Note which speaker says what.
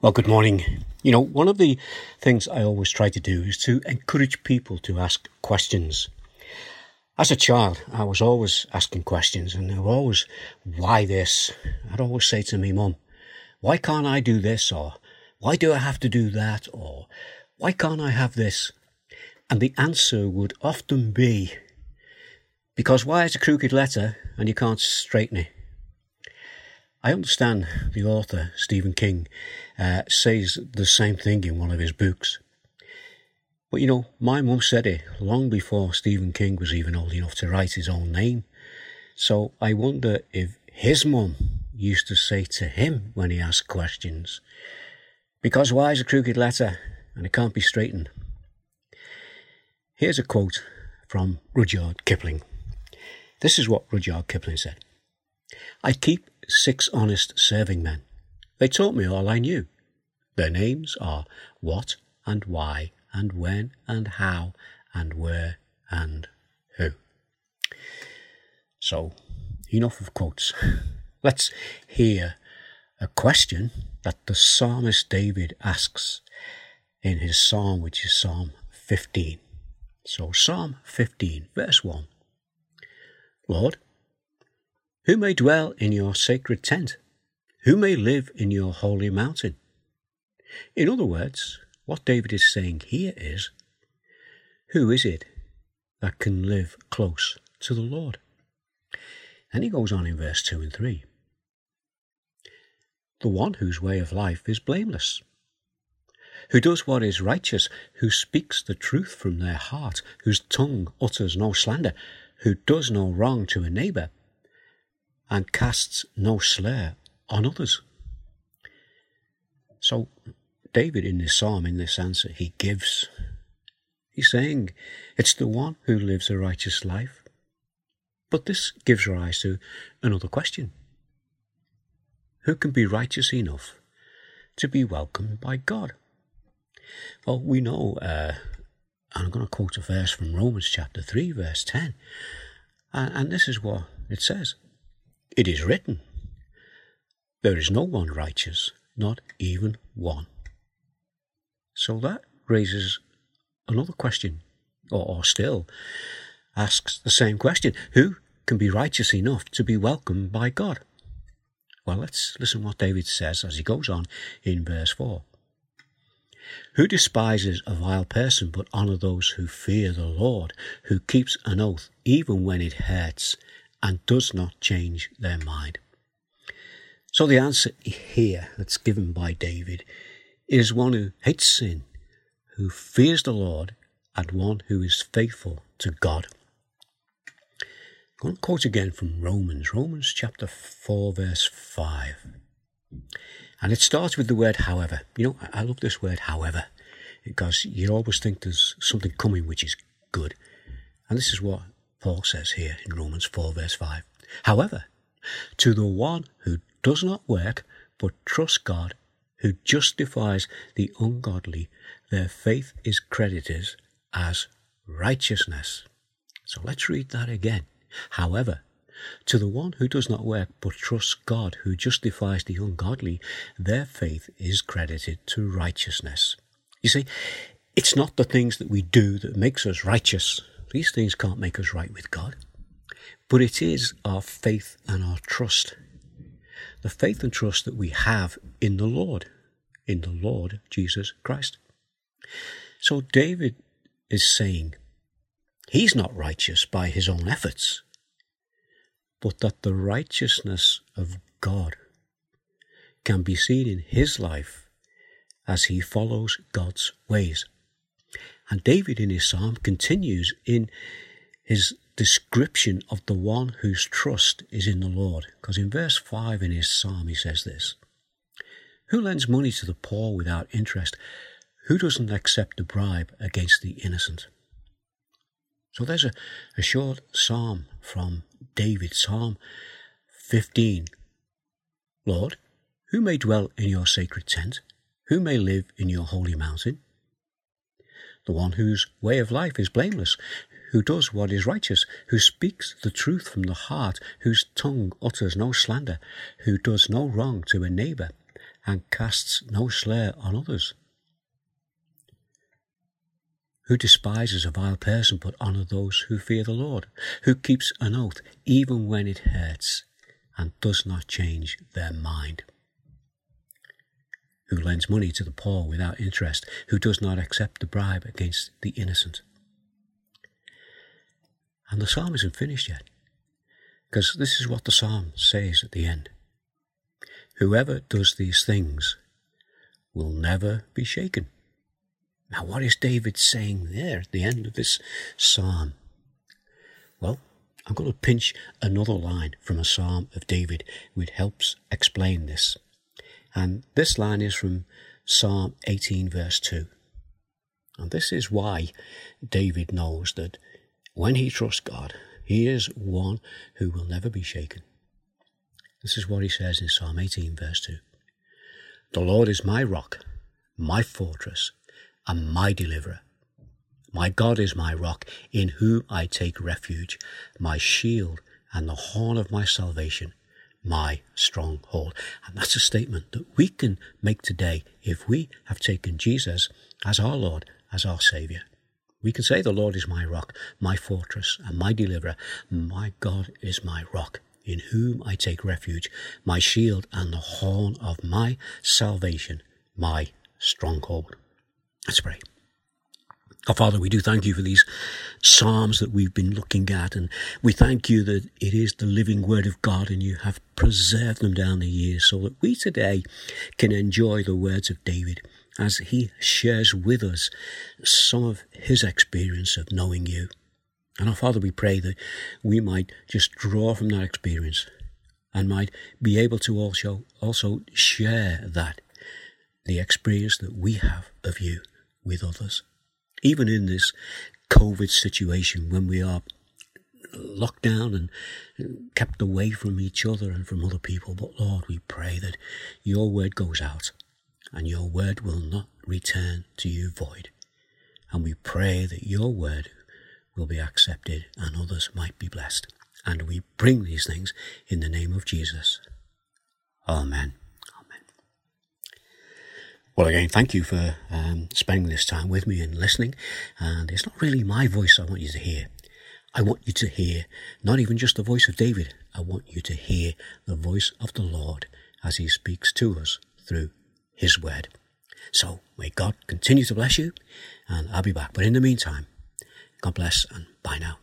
Speaker 1: Well, good morning. You know, one of the things I always try to do is to encourage people to ask questions. As a child, I was always asking questions and they were always, why this? I'd always say to me mum, why can't I do this? Or why do I have to do that? Or why can't I have this? And the answer would often be, because why is a crooked letter and you can't straighten it? I understand the author, Stephen King, uh, says the same thing in one of his books. But you know, my mum said it long before Stephen King was even old enough to write his own name. So I wonder if his mum used to say to him when he asked questions, Because why is a crooked letter and it can't be straightened? Here's a quote from Rudyard Kipling. This is what Rudyard Kipling said. I keep six honest serving men. They taught me all I knew. Their names are what and why and when and how and where and who. So, enough of quotes. Let's hear a question that the psalmist David asks in his psalm, which is Psalm 15. So, Psalm 15, verse 1. Lord, who may dwell in your sacred tent? Who may live in your holy mountain? In other words, what David is saying here is, who is it that can live close to the Lord? And he goes on in verse 2 and 3. The one whose way of life is blameless, who does what is righteous, who speaks the truth from their heart, whose tongue utters no slander, who does no wrong to a neighbour, and casts no slur on others. So, David in this psalm, in this answer, he gives, he's saying it's the one who lives a righteous life. But this gives rise to another question Who can be righteous enough to be welcomed by God? Well, we know, uh, and I'm going to quote a verse from Romans chapter 3, verse 10, and, and this is what it says it is written, There is no one righteous, not even one. So that raises another question, or, or still asks the same question Who can be righteous enough to be welcomed by God? Well, let's listen what David says as he goes on in verse 4. Who despises a vile person but honour those who fear the Lord, who keeps an oath even when it hurts, and does not change their mind. So the answer here that's given by David is one who hates sin, who fears the Lord, and one who is faithful to God. I'm going to quote again from Romans, Romans chapter 4, verse 5. And it starts with the word however. You know, I love this word however, because you always think there's something coming which is good. And this is what Paul says here in Romans 4, verse 5. However, to the one who does not work but trusts God, who justifies the ungodly, their faith is credited as righteousness. So let's read that again. However, to the one who does not work but trusts God, who justifies the ungodly, their faith is credited to righteousness. You see, it's not the things that we do that makes us righteous. These things can't make us right with God. But it is our faith and our trust. The faith and trust that we have in the Lord, in the Lord Jesus Christ. So David is saying he's not righteous by his own efforts, but that the righteousness of God can be seen in his life as he follows God's ways. And David in his psalm continues in his description of the one whose trust is in the Lord. Because in verse 5 in his psalm he says this Who lends money to the poor without interest? Who doesn't accept a bribe against the innocent? So there's a, a short psalm from David, Psalm 15. Lord, who may dwell in your sacred tent? Who may live in your holy mountain? The one whose way of life is blameless, who does what is righteous, who speaks the truth from the heart, whose tongue utters no slander, who does no wrong to a neighbour, and casts no slur on others. Who despises a vile person but honour those who fear the Lord, who keeps an oath even when it hurts and does not change their mind, who lends money to the poor without interest, who does not accept the bribe against the innocent. And the psalm isn't finished yet, because this is what the psalm says at the end. Whoever does these things will never be shaken. Now, what is David saying there at the end of this psalm? Well, I'm going to pinch another line from a psalm of David which helps explain this. And this line is from Psalm 18, verse 2. And this is why David knows that when he trusts God, he is one who will never be shaken. This is what he says in Psalm 18, verse 2. The Lord is my rock, my fortress, and my deliverer. My God is my rock, in whom I take refuge, my shield and the horn of my salvation, my stronghold. And that's a statement that we can make today if we have taken Jesus as our Lord, as our Saviour. We can say, The Lord is my rock, my fortress, and my deliverer. My God is my rock, in whom I take refuge, my shield and the horn of my salvation, my stronghold. Let's pray. Our Father, we do thank you for these Psalms that we've been looking at, and we thank you that it is the living Word of God and you have preserved them down the years so that we today can enjoy the words of David as he shares with us some of his experience of knowing you. And our Father, we pray that we might just draw from that experience and might be able to also, also share that, the experience that we have of you with others. Even in this COVID situation when we are locked down and uh, kept away from each other and from other people. But Lord, we pray that your word goes out and your word will not return to you void. And we pray that your word will be accepted and others might be blessed. And we bring these things in the name of Jesus. Amen. Amen. Well, again, thank you for um, spending this time with me and listening. And it's not really my voice I want you to hear. I want you to hear not even just the voice of David. I want you to hear the voice of the Lord as he speaks to us through his word. So may God continue to bless you and I'll be back. But in the meantime, God bless and bye now.